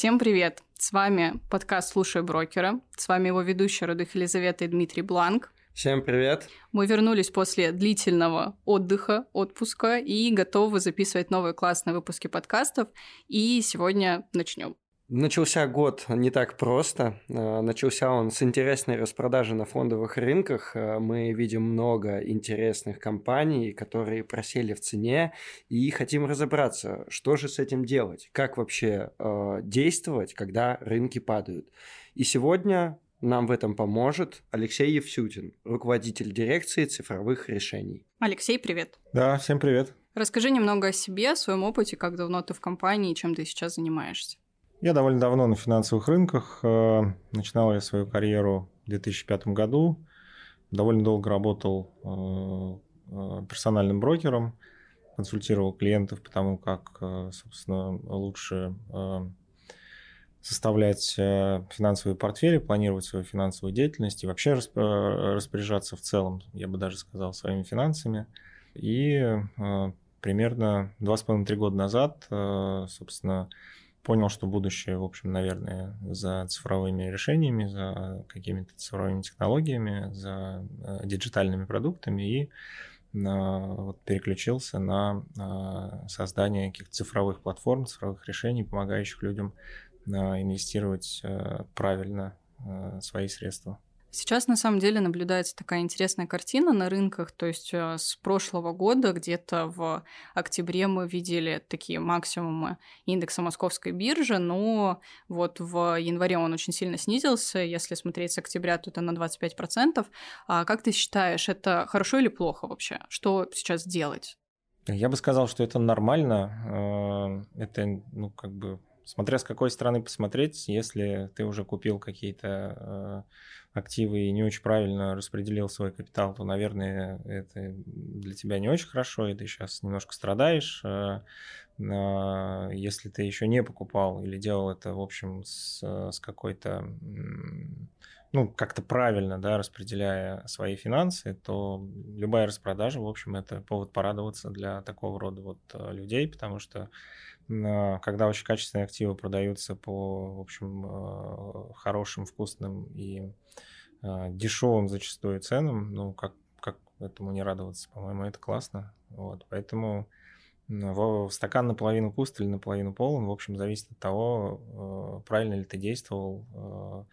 Всем привет! С вами подкаст «Слушай брокера». С вами его ведущая Рудых Елизавета и Дмитрий Бланк. Всем привет! Мы вернулись после длительного отдыха, отпуска и готовы записывать новые классные выпуски подкастов. И сегодня начнем. Начался год не так просто. Э, начался он с интересной распродажи на фондовых рынках. Э, мы видим много интересных компаний, которые просели в цене, и хотим разобраться, что же с этим делать, как вообще э, действовать, когда рынки падают. И сегодня нам в этом поможет Алексей Евсютин, руководитель дирекции цифровых решений. Алексей, привет. Да, всем привет. Расскажи немного о себе, о своем опыте, как давно ты в компании и чем ты сейчас занимаешься. Я довольно давно на финансовых рынках. Э, начинал я свою карьеру в 2005 году. Довольно долго работал э, э, персональным брокером, консультировал клиентов по тому, как, собственно, лучше составлять финансовые портфели, планировать свою финансовую деятельность и вообще распоряжаться в целом, я бы даже сказал, своими финансами. И примерно 2,5-3 года назад, собственно, понял, что будущее, в общем, наверное, за цифровыми решениями, за какими-то цифровыми технологиями, за э, диджитальными продуктами и э, вот, переключился на э, создание каких-то цифровых платформ, цифровых решений, помогающих людям инвестировать правильно свои средства. Сейчас на самом деле наблюдается такая интересная картина на рынках, то есть э, с прошлого года где-то в октябре мы видели такие максимумы индекса московской биржи, но вот в январе он очень сильно снизился, если смотреть с октября, то это на 25%. А как ты считаешь, это хорошо или плохо вообще? Что сейчас делать? Я бы сказал, что это нормально. Э, это, ну, как бы Смотря с какой стороны посмотреть, если ты уже купил какие-то э, активы и не очень правильно распределил свой капитал, то, наверное, это для тебя не очень хорошо, и ты сейчас немножко страдаешь. Э, э, если ты еще не покупал или делал это, в общем, с, с какой-то, ну, как-то правильно, да, распределяя свои финансы, то любая распродажа, в общем, это повод порадоваться для такого рода вот э, людей, потому что когда очень качественные активы продаются по, в общем, э, хорошим, вкусным и э, дешевым зачастую ценам, ну, как, как этому не радоваться, по-моему, это классно. Вот, поэтому стакан наполовину пуст или наполовину полон, в общем, зависит от того, правильно ли ты действовал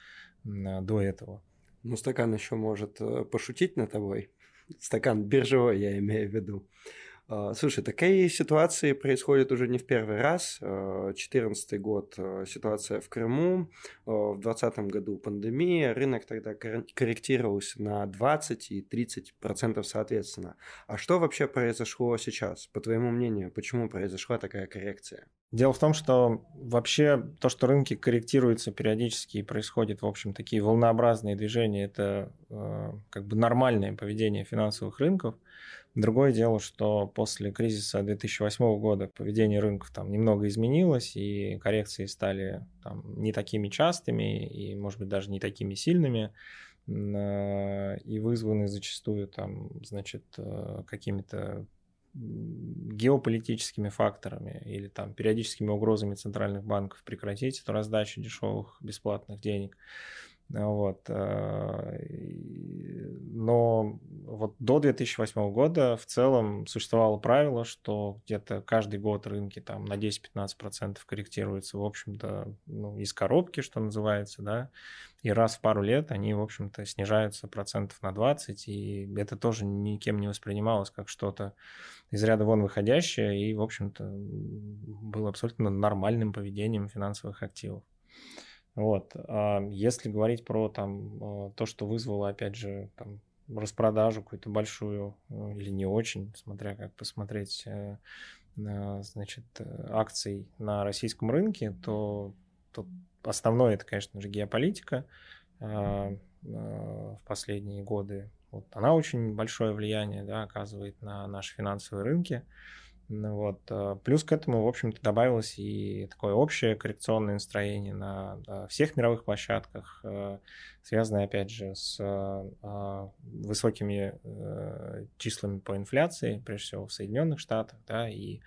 до этого. Ну, стакан еще может пошутить над тобой. Стакан биржевой, я имею в виду. А, слушай, такие ситуации происходят уже не в первый раз. 2014 а, год а, ситуация в Крыму, в 2020 году пандемия, рынок тогда корректировался на 20 и 30 процентов соответственно. А что вообще произошло сейчас? По твоему мнению, почему произошла такая коррекция? Дело в том, что вообще то, что рынки корректируются периодически и происходит, в общем, такие волнообразные движения, это э, как бы нормальное поведение финансовых рынков. Другое дело, что после кризиса 2008 года поведение рынков там немного изменилось, и коррекции стали там, не такими частыми и, может быть, даже не такими сильными, э, и вызваны зачастую там, значит, э, какими-то геополитическими факторами или там периодическими угрозами центральных банков прекратить эту раздачу дешевых бесплатных денег. Вот. Э, но вот до 2008 года в целом существовало правило, что где-то каждый год рынки там на 10-15% корректируются, в общем-то, ну, из коробки, что называется, да, и раз в пару лет они, в общем-то, снижаются процентов на 20, и это тоже никем не воспринималось как что-то из ряда вон выходящее, и, в общем-то, было абсолютно нормальным поведением финансовых активов. Вот. А если говорить про там, а, то, что вызвало, опять же, там, распродажу какую-то большую э, или не очень, смотря как посмотреть, э, значит, акций на российском рынке, то тут основное это, конечно же, геополитика а, в последние годы. Вот она очень большое влияние да, оказывает на наши финансовые рынки. Ну вот. Э, плюс к этому, в общем-то, добавилось и такое общее коррекционное настроение на всех мировых площадках, э, связанное, опять же, с э, высокими числами по инфляции, прежде всего в Соединенных Штатах, да, и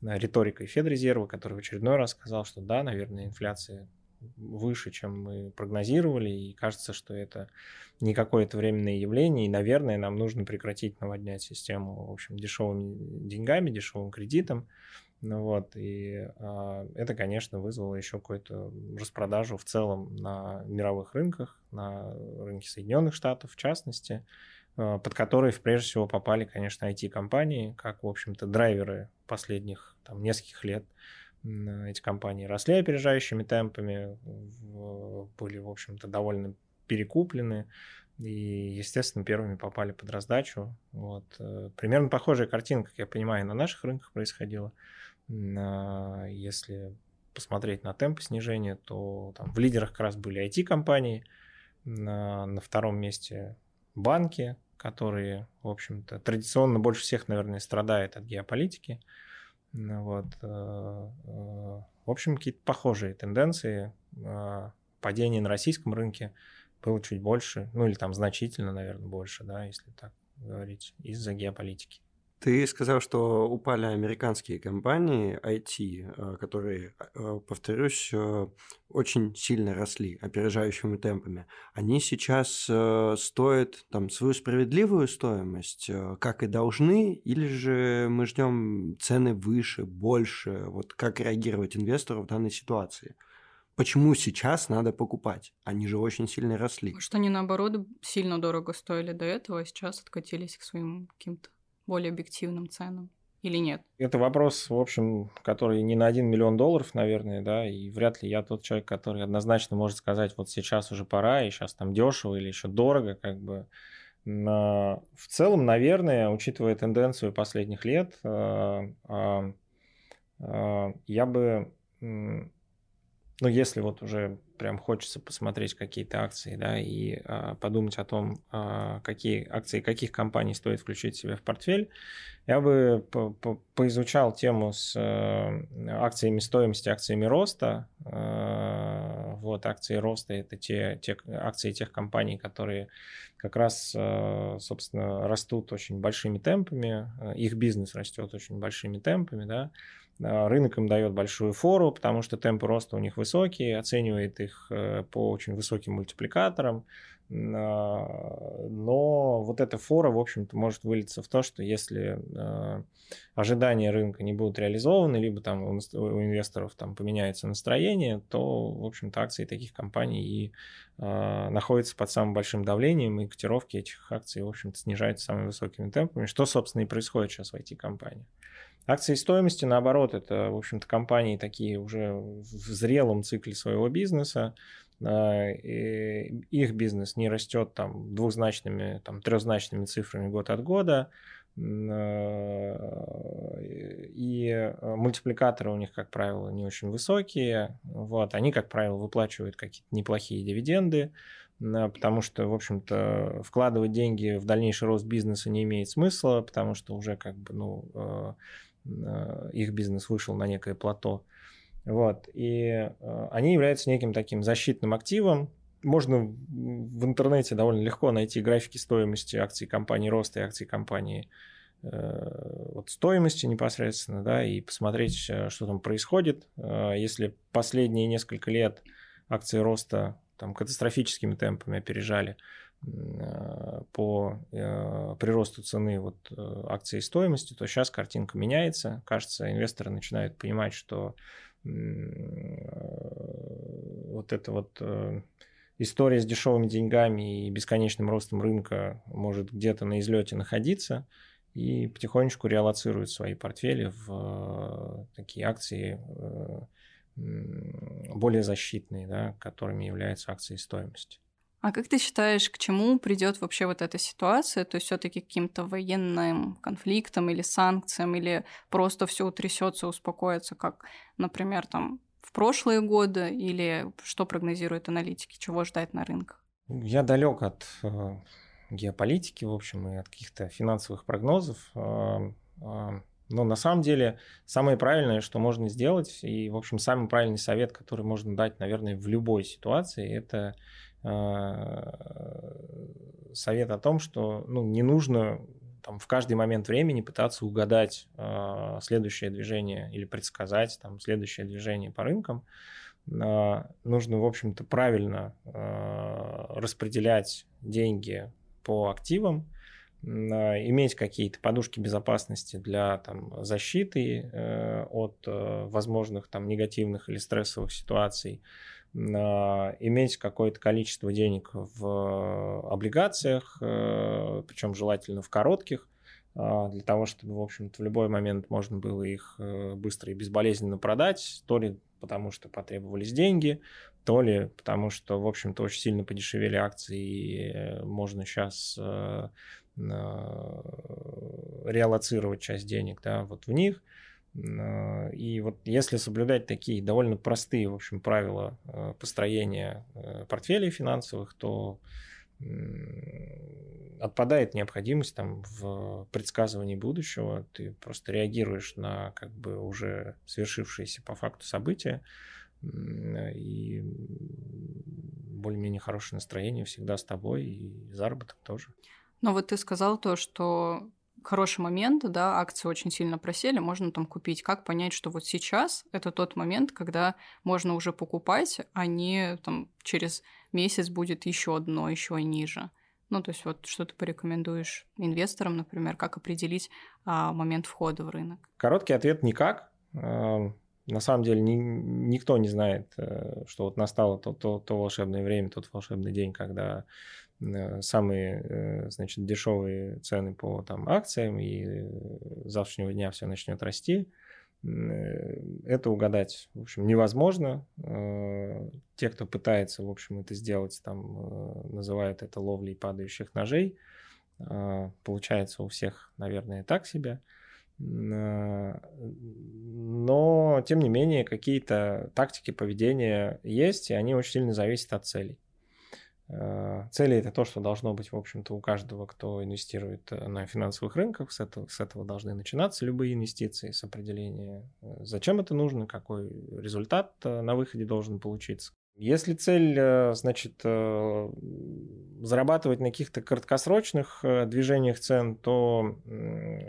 риторикой Федрезерва, который в очередной раз сказал, что да, наверное, инфляция выше, чем мы прогнозировали, и кажется, что это не какое-то временное явление, и, наверное, нам нужно прекратить наводнять систему, в общем, дешевыми деньгами, дешевым кредитом, ну вот, и э, это, конечно, вызвало еще какую-то распродажу в целом на мировых рынках, на рынке Соединенных Штатов в частности, э, под которые прежде всего попали, конечно, IT-компании, как, в общем-то, драйверы последних там, нескольких лет эти компании росли опережающими темпами, были, в общем-то, довольно перекуплены и, естественно, первыми попали под раздачу. Вот. Э, примерно похожая картина, как я понимаю, на наших рынках происходила. Если посмотреть на темпы снижения, то там в лидерах как раз были IT-компании, на, на втором месте банки, которые, в общем-то, традиционно больше всех, наверное, страдают от геополитики. Вот. Э, э, в общем, какие-то похожие тенденции. А, падение на российском рынке было чуть больше, ну или там значительно, наверное, больше, да, если так говорить, из-за геополитики. Ты сказал, что упали американские компании IT, э, которые, э, повторюсь, э, очень сильно росли опережающими темпами. Они сейчас стоят там свою справедливую стоимость, как и должны, или же мы ждем цены выше, больше? Вот как реагировать инвестору в данной ситуации? Почему сейчас надо покупать? Они же очень сильно росли. Может, они наоборот сильно дорого стоили до этого, а сейчас откатились к своим каким-то более объективным ценам или нет? Это вопрос, в общем, который не на 1 миллион долларов, наверное, да, и вряд ли я тот человек, который однозначно может сказать, вот сейчас уже пора, и сейчас там дешево или еще дорого, как бы. Но в целом, наверное, учитывая тенденцию последних лет, э, э, э, я бы, ну, если вот уже прям хочется посмотреть какие-то акции, да, и а, подумать о том, а, какие акции каких компаний стоит включить себе в портфель, я бы по -по поизучал тему с а, акциями стоимости, акциями роста. А, вот акции роста это те, те акции тех компаний, которые как раз, а, собственно, растут очень большими темпами, их бизнес растет очень большими темпами, да, рынок им дает большую фору, потому что темпы роста у них высокие, оценивает их э, по очень высоким мультипликаторам. А, но вот эта фора, в общем-то, может вылиться в то, что если ожидания рынка не будут реализованы, либо там у инвесторов там поменяется настроение, то, в общем-то, акции таких компаний и находятся под самым большим давлением, и котировки этих акций, в общем-то, снижаются самыми высокими темпами, что, собственно, и происходит сейчас в IT-компаниях. Акции стоимости, наоборот, это, в общем-то, компании такие уже в зрелом цикле своего бизнеса, а, их бизнес не растет там двухзначными, там трехзначными цифрами год от года, а, и мультипликаторы у них, как правило, не очень высокие. Вот. Они, как правило, выплачивают какие-то неплохие дивиденды, потому что, в общем-то, вкладывать деньги в дальнейший рост бизнеса не имеет смысла, потому что уже как бы, ну, Э, их бизнес вышел на некое плато. Вот. И э, они являются неким таким защитным активом. Можно в интернете довольно легко найти графики стоимости акций компании роста и акций компании э, вот стоимости непосредственно, да, и посмотреть, что там происходит. Если последние несколько лет акции роста там катастрофическими темпами опережали Э, по э, приросту цены вот э, акции стоимости, то сейчас картинка меняется. Кажется, инвесторы начинают понимать, что вот эта вот история с дешевыми деньгами и бесконечным ростом рынка может где-то на излете находиться и потихонечку реалоцируют свои портфели в такие акции более защитные, да, которыми являются акции стоимости. А как ты считаешь, к чему придет вообще вот эта ситуация? То есть все-таки каким-то военным конфликтом или санкциям, или просто все утрясется, успокоится, как, например, там в прошлые годы, или что прогнозируют аналитики, чего ждать на рынках? Я далек от э, геополитики, в общем, и от каких-то финансовых прогнозов. Э, э, Но на самом деле самое правильное, что можно сделать, и, в общем, самый правильный совет, который можно дать, наверное, в любой ситуации, это э, совет о том, что ну, не нужно там, в каждый момент времени пытаться угадать э, следующее движение или предсказать там, следующее движение по рынкам. Э, нужно, в общем-то, правильно э, распределять деньги по активам, иметь какие-то подушки безопасности для там, защиты э, от э, возможных там, негативных или стрессовых ситуаций, э, иметь какое-то количество денег в облигациях, э, причем желательно в коротких, э, для того, чтобы, в общем-то, в любой момент можно было их э, быстро и безболезненно продать, то ли потому что потребовались деньги, то ли потому что, в общем-то, очень сильно подешевели акции, и э, можно сейчас э, Э, реалоцировать часть денег да, вот в них. Э, и вот если соблюдать такие довольно простые, в общем, правила э, построения портфелей финансовых, то отпадает необходимость там в предсказывании будущего, ты просто реагируешь на как бы уже свершившиеся по факту события, и более-менее хорошее настроение всегда с тобой, и заработок тоже. Но вот ты сказал то, что хороший момент, да, акции очень сильно просели, можно там купить. Как понять, что вот сейчас это тот момент, когда можно уже покупать, а не там через месяц будет еще одно, еще ниже? Ну, то есть вот что ты порекомендуешь инвесторам, например, как определить а, момент входа в рынок? Короткий ответ – никак. На самом деле ни, никто не знает, э, что вот настало то, то, то волшебное время, тот волшебный день, когда самые, э, значит, дешевые цены по там, акциям, и э, завтрашнего дня все начнет расти. Это угадать, в общем, невозможно. Те, кто пытается, в общем, это сделать, там называют это ловлей падающих ножей. Получается у всех, наверное, так себе. Но, тем не менее, какие-то тактики поведения есть, и они очень сильно зависят от целей. Э, цели это то, что должно быть, в общем-то, у каждого, кто инвестирует э, на финансовых рынках. С этого, с этого должны начинаться любые инвестиции, с определения, э, зачем это нужно, какой результат на выходе должен получиться. Если цель, значит, зарабатывать на каких-то краткосрочных движениях цен, то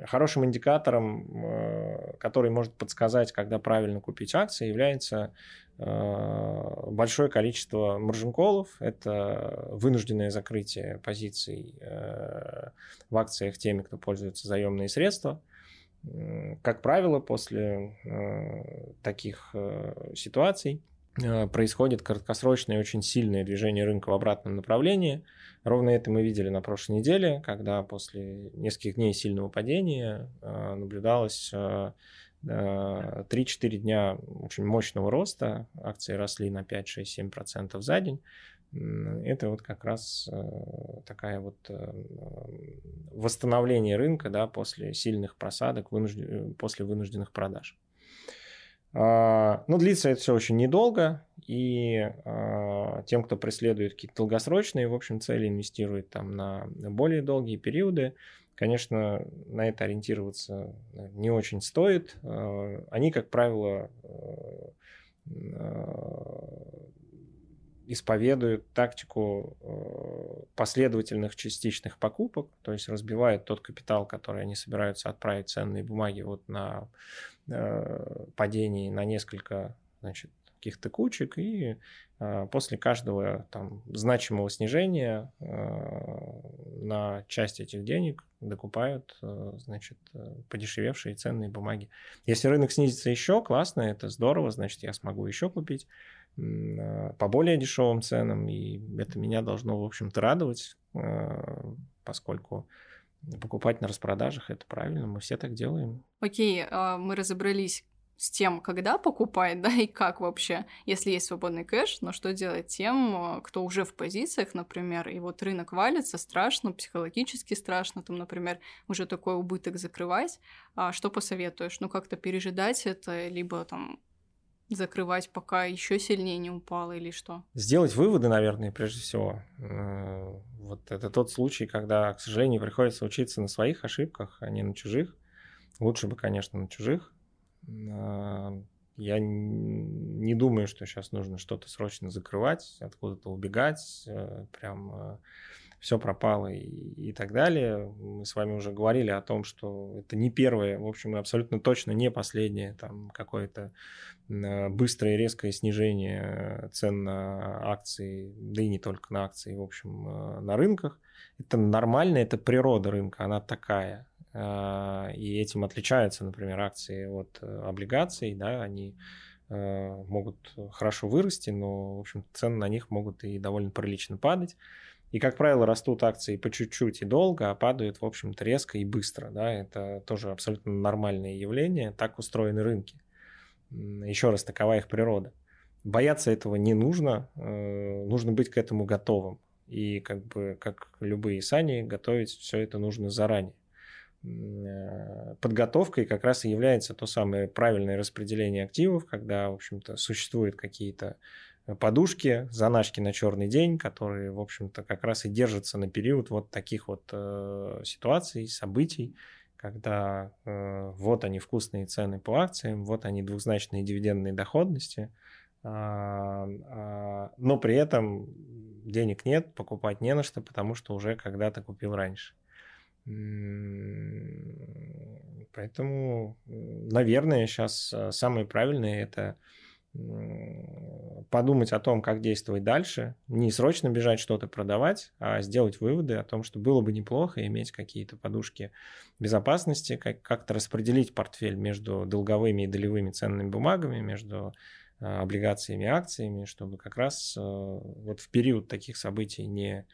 хорошим индикатором, который может подсказать, когда правильно купить акции, является Э, большое количество маржин-колов. Это вынужденное закрытие позиций э, в акциях теми, кто пользуется заемные средства. Как правило, после э, таких ситуаций происходит краткосрочное очень сильное движение рынка в обратном направлении. Ровно это мы видели на прошлой неделе, когда после нескольких дней сильного падения наблюдалось 3-4 дня очень мощного роста, акции росли на 5, 6, 7% за день. Это вот как раз э, такая вот э, восстановление рынка да, после сильных просадок, вынужден, после вынужденных продаж. А, Но ну, длится это все очень недолго, и а, тем, кто преследует какие-то долгосрочные, в общем, цели, инвестирует там на более долгие периоды, Конечно, на это ориентироваться не очень стоит. А, они, как правило, э, а, исповедуют тактику э, последовательных частичных покупок, то есть разбивают тот капитал, который они собираются отправить ценные бумаги вот на э, падении на несколько значит, каких-то кучек, и э, после каждого там, значимого снижения э, на часть этих денег докупают э, значит, подешевевшие ценные бумаги. Если рынок снизится еще, классно, это здорово, значит, я смогу еще купить по более дешевым ценам, и это меня должно, в общем-то, радовать, поскольку покупать на распродажах это правильно, мы все так делаем. Окей, а мы разобрались, с тем, когда покупать, да, и как вообще, если есть свободный кэш, но что делать тем, кто уже в позициях, например, и вот рынок валится, страшно, психологически страшно, там, например, уже такой убыток закрывать, а что посоветуешь? Ну, как-то пережидать это, либо там закрывать, пока еще сильнее не упало или что? Сделать выводы, наверное, прежде всего. Э, вот это тот случай, когда, к сожалению, приходится учиться на своих ошибках, а не на чужих. Лучше бы, конечно, на чужих. А, я не думаю, что сейчас нужно что-то срочно закрывать, откуда-то убегать, э, прям э, все пропало и, и так далее. Мы с вами уже говорили о том, что это не первое, в общем, абсолютно точно не последнее там какое-то быстрое резкое снижение цен на акции, да и не только на акции, в общем, э, на рынках. Это нормально, это природа рынка, она такая. А, и этим отличаются, например, акции от э, облигаций, да, они э, могут хорошо вырасти, но, в общем, цены на них могут и довольно прилично падать. И, как правило, растут акции по чуть-чуть и долго, а падают, в общем-то, резко и быстро. Да? Это тоже абсолютно нормальное явление. Так устроены рынки. Еще раз, такова их природа. Бояться этого не нужно, э, нужно быть к этому готовым. И как бы, как любые сани, готовить все это нужно заранее. Э, подготовкой как раз и является то самое правильное распределение активов, когда, в общем-то, существуют какие-то подушки, заначки на черный день, которые, в общем-то, как раз и держатся на период вот таких вот э, ситуаций, событий, когда э, вот они вкусные цены по акциям, вот они двухзначные дивидендные доходности, э, э, но при этом денег нет, покупать не на что, потому что уже когда-то купил раньше. Поэтому, наверное, сейчас э, самое правильное это подумать о том, как действовать дальше, не срочно бежать что-то продавать, а сделать выводы о том, что было бы неплохо иметь какие-то подушки безопасности, как- как-то распределить портфель между долговыми и долевыми ценными бумагами, между э, облигациями и акциями, чтобы как раз э, вот в период таких событий не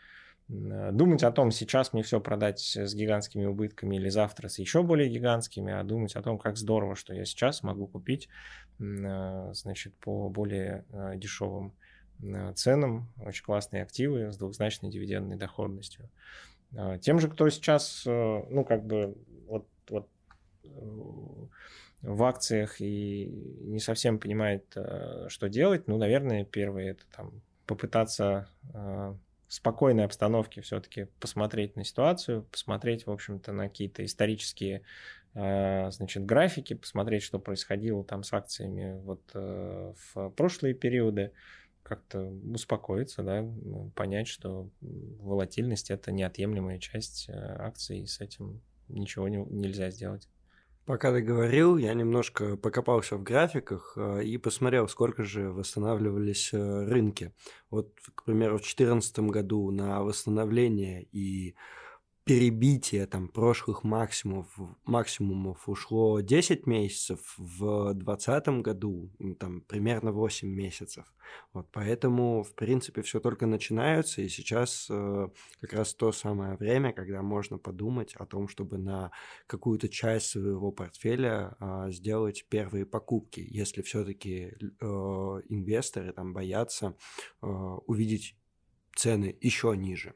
думать о том, сейчас мне все продать с гигантскими убытками или завтра с еще более гигантскими, а думать о том, как здорово, что я сейчас могу купить э, значит, по более э, дешевым ценам очень классные активы с двухзначной дивидендной доходностью. Тем же, кто сейчас, ну, как бы, вот, вот в акциях и не совсем понимает, что делать, ну, наверное, первое это там попытаться спокойной обстановке все-таки посмотреть на ситуацию, посмотреть, в общем-то, на какие-то исторические э, значит, графики, посмотреть, что происходило там с акциями вот э, в прошлые периоды, как-то успокоиться, да, понять, что волатильность это неотъемлемая часть э, акций, и с этим ничего не, нельзя сделать. Пока ты говорил, я немножко покопался в графиках э, и посмотрел, сколько же восстанавливались э, рынки. Вот, к примеру, в 2014 году на восстановление и перебитие там прошлых максимумов, максимумов ушло 10 месяцев, в 2020 году там примерно 8 месяцев. Вот поэтому, в принципе, все только начинается, и сейчас э, как раз то самое время, когда можно подумать о том, чтобы на какую-то часть своего портфеля э, сделать первые покупки, если все-таки э, инвесторы там боятся э, увидеть цены еще ниже.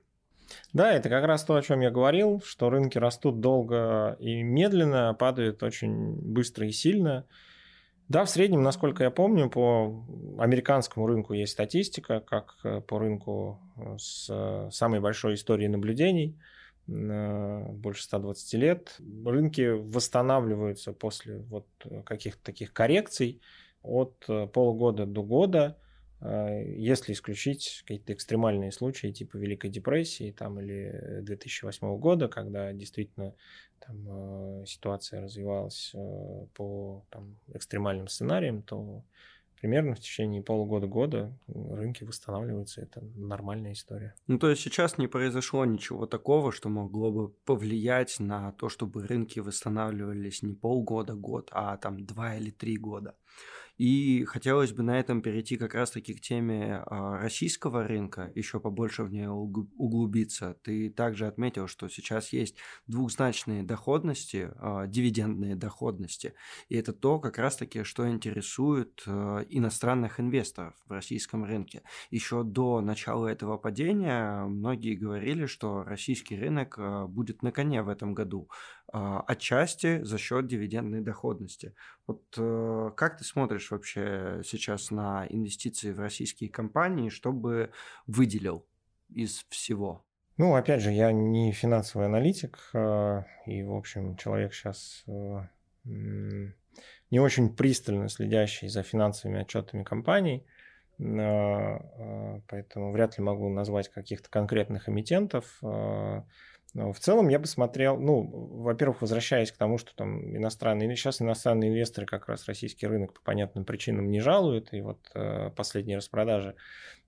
Да, это как раз то, о чем я говорил, что рынки растут долго и медленно, падают очень быстро и сильно. Да, в среднем, насколько я помню, по американскому рынку есть статистика, как э, по рынку э, с э, самой большой историей наблюдений, больше 120 лет. Рынки восстанавливаются после вот каких-то таких коррекций от полугода до года – если исключить какие-то экстремальные случаи типа Великой депрессии там, или 2008 года, когда действительно там, а, ситуация развивалась а, по там, экстремальным сценариям, то примерно в течение полугода-года рынки восстанавливаются. Это нормальная история. Ну, то есть сейчас не произошло ничего такого, что могло бы повлиять на то, чтобы рынки восстанавливались не полгода-год, а там два или три года. И хотелось бы на этом перейти как раз-таки к теме а, российского рынка, еще побольше в нее углубиться. Ты также отметил, что сейчас есть двухзначные доходности, а, дивидендные доходности, и это то как раз-таки, что интересует а, иностранных инвесторов в российском рынке. Еще до начала этого падения многие говорили, что российский рынок будет на коне в этом году, отчасти за счет дивидендной доходности. Вот э, как ты смотришь вообще сейчас на инвестиции в российские компании, чтобы выделил из всего? Ну, опять же, я не финансовый аналитик, э, и, в общем, человек сейчас э, не очень пристально следящий за финансовыми отчетами компаний, поэтому вряд ли могу назвать каких-то конкретных эмитентов. Но в целом я бы смотрел, ну, во-первых, возвращаясь к тому, что там иностранные, сейчас иностранные инвесторы как раз российский рынок по понятным причинам не жалуют, и вот э, последние распродажи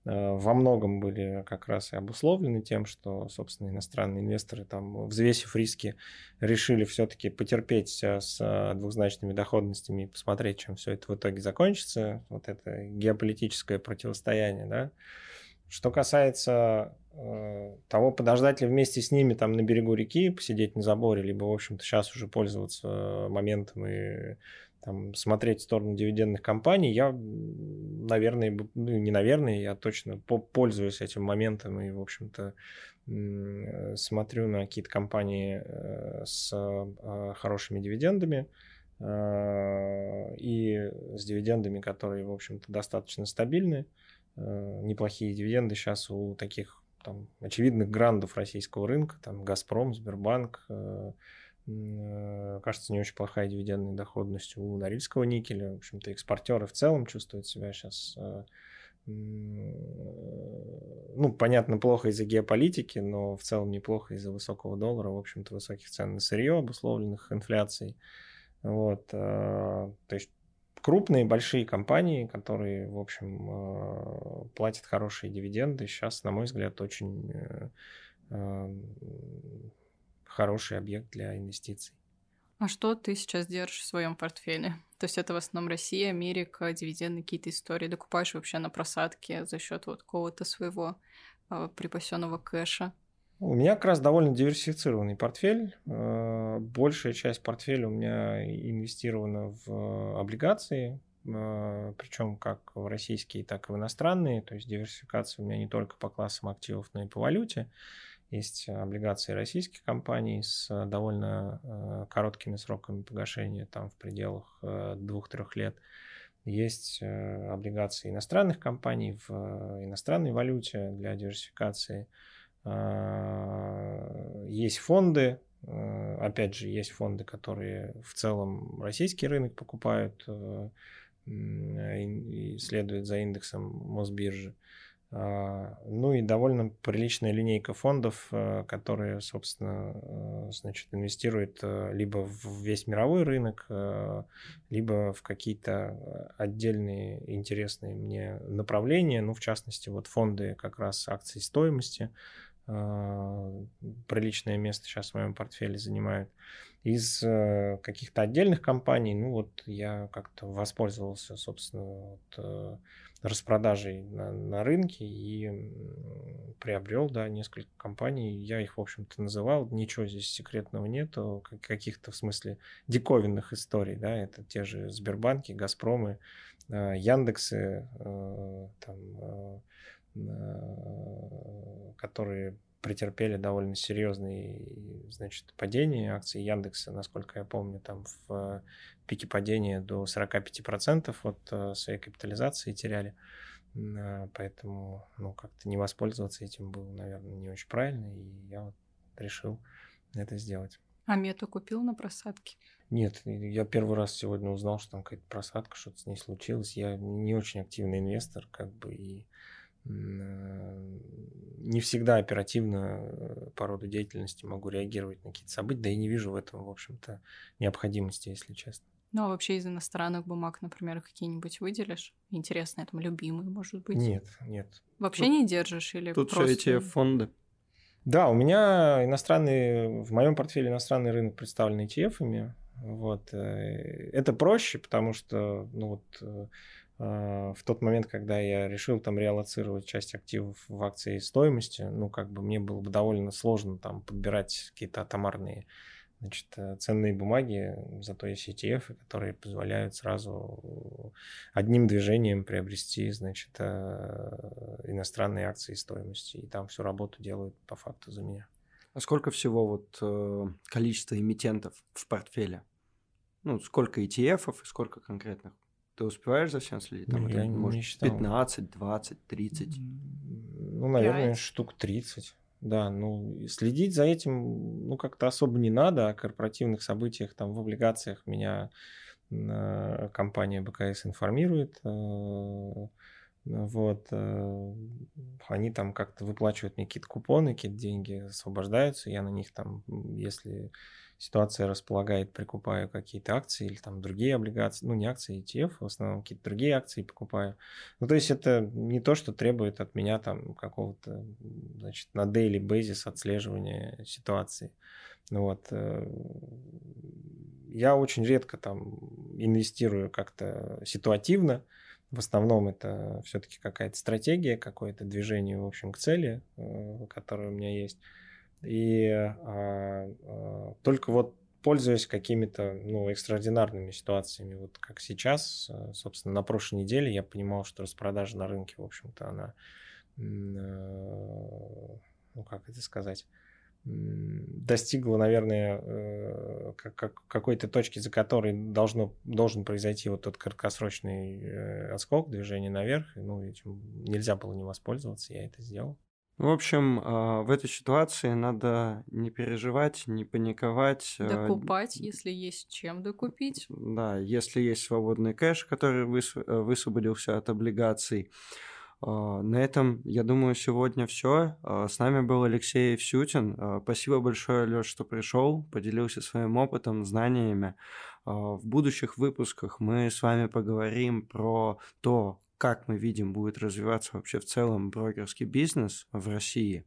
э, во многом были как раз и обусловлены тем, что, собственно, иностранные инвесторы там, взвесив риски, решили все-таки потерпеть с э, двухзначными доходностями и посмотреть, чем все это в итоге закончится, вот это геополитическое противостояние, да, что касается э, того, подождать ли вместе с ними там на берегу реки, посидеть на заборе, либо, в общем-то, сейчас уже пользоваться моментом и там, смотреть в сторону дивидендных компаний, я, наверное, ну, не наверное, я точно пользуюсь этим моментом и, в общем-то, смотрю на какие-то компании э, с э, хорошими дивидендами э, и с дивидендами, которые, в общем-то, достаточно стабильны. Э, неплохие дивиденды сейчас у таких там, очевидных грандов российского рынка, там Газпром, Сбербанк, э, э, кажется, не очень плохая дивидендная доходность у Норильского никеля. В общем-то, экспортеры в целом чувствуют себя сейчас, ну, понятно, плохо из-за геополитики, но в целом неплохо из-за высокого доллара, в общем-то, высоких цен на сырье, обусловленных инфляцией. Вот, то есть крупные, большие компании, которые, в общем, э, платят хорошие дивиденды, сейчас, на мой взгляд, очень э, э, хороший объект для инвестиций. А что ты сейчас держишь в своем портфеле? То есть это в основном Россия, Америка, дивиденды, какие-то истории. Докупаешь вообще на просадке за счет вот какого-то своего припасенного кэша? У меня как раз довольно диверсифицированный портфель. Э, большая часть портфеля у меня инвестирована в облигации, э, причем как в российские, так и в иностранные. То есть диверсификация у меня не только по классам активов, но и по валюте. Есть облигации российских компаний с довольно э, короткими сроками погашения, там в пределах двух-трех лет. Есть облигации иностранных компаний в иностранной валюте для диверсификации – есть фонды, а, опять же, есть фонды, которые в целом российский рынок покупают э, и следуют за индексом Мосбиржи. А, ну и довольно приличная линейка фондов, э, которые, собственно, э, значит, инвестируют либо в весь мировой рынок, либо в какие-то отдельные интересные мне направления. Ну, в частности, вот фонды как раз акций стоимости, а, приличное место сейчас в моем портфеле занимают. Из э, каких-то отдельных компаний, ну вот я как-то воспользовался, собственно, вот, э, распродажей на, на рынке и приобрел, да, несколько компаний. Я их, в общем-то, называл. Ничего здесь секретного нету, каких-то, в смысле, диковинных историй, да, это те же Сбербанки, Газпромы, э, Яндексы, там, Э, которые претерпели довольно серьезные значит, падения акций Яндекса, насколько я помню, там в пике падения до 45% от э, своей капитализации теряли. Э, поэтому, ну, как-то не воспользоваться этим было, наверное, не очень правильно, и я вот решил это сделать. А мету купил на просадке? Нет, я первый раз сегодня узнал, что там какая-то просадка, что-то с ней случилось. Я не очень активный инвестор, как бы, и Э, не всегда оперативно э, по роду деятельности могу реагировать на какие-то события, да и не вижу в этом, в общем-то, необходимости, если честно. Ну, а вообще из иностранных бумаг, например, какие-нибудь выделишь? Интересные, там, любимые, может быть? Нет, нет. Вообще тут, не держишь или Тут просто... все эти фонды. Да, у меня иностранные, в моем портфеле иностранный рынок представлен ETF-ами. Вот. Э, это проще, потому что, ну вот, в тот момент, когда я решил там реалоцировать часть активов в акции стоимости, ну, как бы мне было бы довольно сложно там подбирать какие-то атомарные значит, э, ценные бумаги, зато есть ETF, которые позволяют сразу одним движением приобрести, значит, э, иностранные акции стоимости, и там всю работу делают по факту за меня. А сколько всего вот э, количество эмитентов в портфеле? Ну, сколько ETF и сколько конкретных? Ты успеваешь за всем следить? Там я это, может, не считал. 15, 20, 30? Ну, наверное, 5. штук 30. да, ну, следить за этим, ну, как-то особо не надо, о корпоративных событиях там в облигациях меня э, компания БКС информирует, э, вот, э, они там как-то выплачивают мне какие-то купоны, какие-то деньги освобождаются, я на них там, если ситуация располагает, прикупаю какие-то акции или там другие облигации, ну не акции, ETF, в основном какие-то другие акции покупаю. Ну то есть это не то, что требует от меня там какого-то, значит, на daily basis отслеживания ситуации. Ну вот. Э, я очень редко там инвестирую как-то ситуативно, в основном это все-таки какая-то стратегия, какое-то движение, в общем, к цели, э, которое у меня есть. И а, а, только вот пользуясь какими-то ну, экстраординарными ситуациями, вот как сейчас, э, собственно, на прошлой неделе я понимал, что распродажа на рынке, в общем-то, она, э, ну как это сказать, достигла, наверное, э, как, какой-то точки, за которой должно, должен произойти вот тот краткосрочный отскок, движение наверх. Ну, этим нельзя было не воспользоваться, я это сделал. В общем, а, в этой ситуации надо не переживать, не паниковать. А, Докупать, если есть чем докупить. Да, если есть свободный кэш, который э, высвободился от облигаций. А, на этом, я думаю, сегодня все. С нами был Алексей Всютин. Спасибо большое, Леш, что пришел, поделился своим опытом, знаниями. В будущих выпусках мы с вами поговорим про то, как мы видим, будет развиваться вообще в целом брокерский бизнес в России.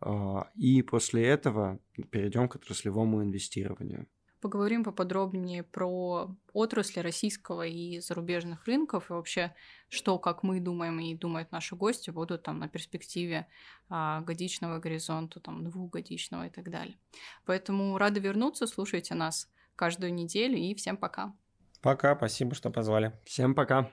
А, и после этого перейдем к отраслевому инвестированию. Поговорим поподробнее про отрасли российского и зарубежных рынков и вообще, что, как мы думаем и думают наши гости, будут там на перспективе а, годичного горизонта, там, двухгодичного и так далее. Поэтому рады вернуться, слушайте нас каждую неделю и всем пока. Пока, спасибо, что позвали. Всем пока.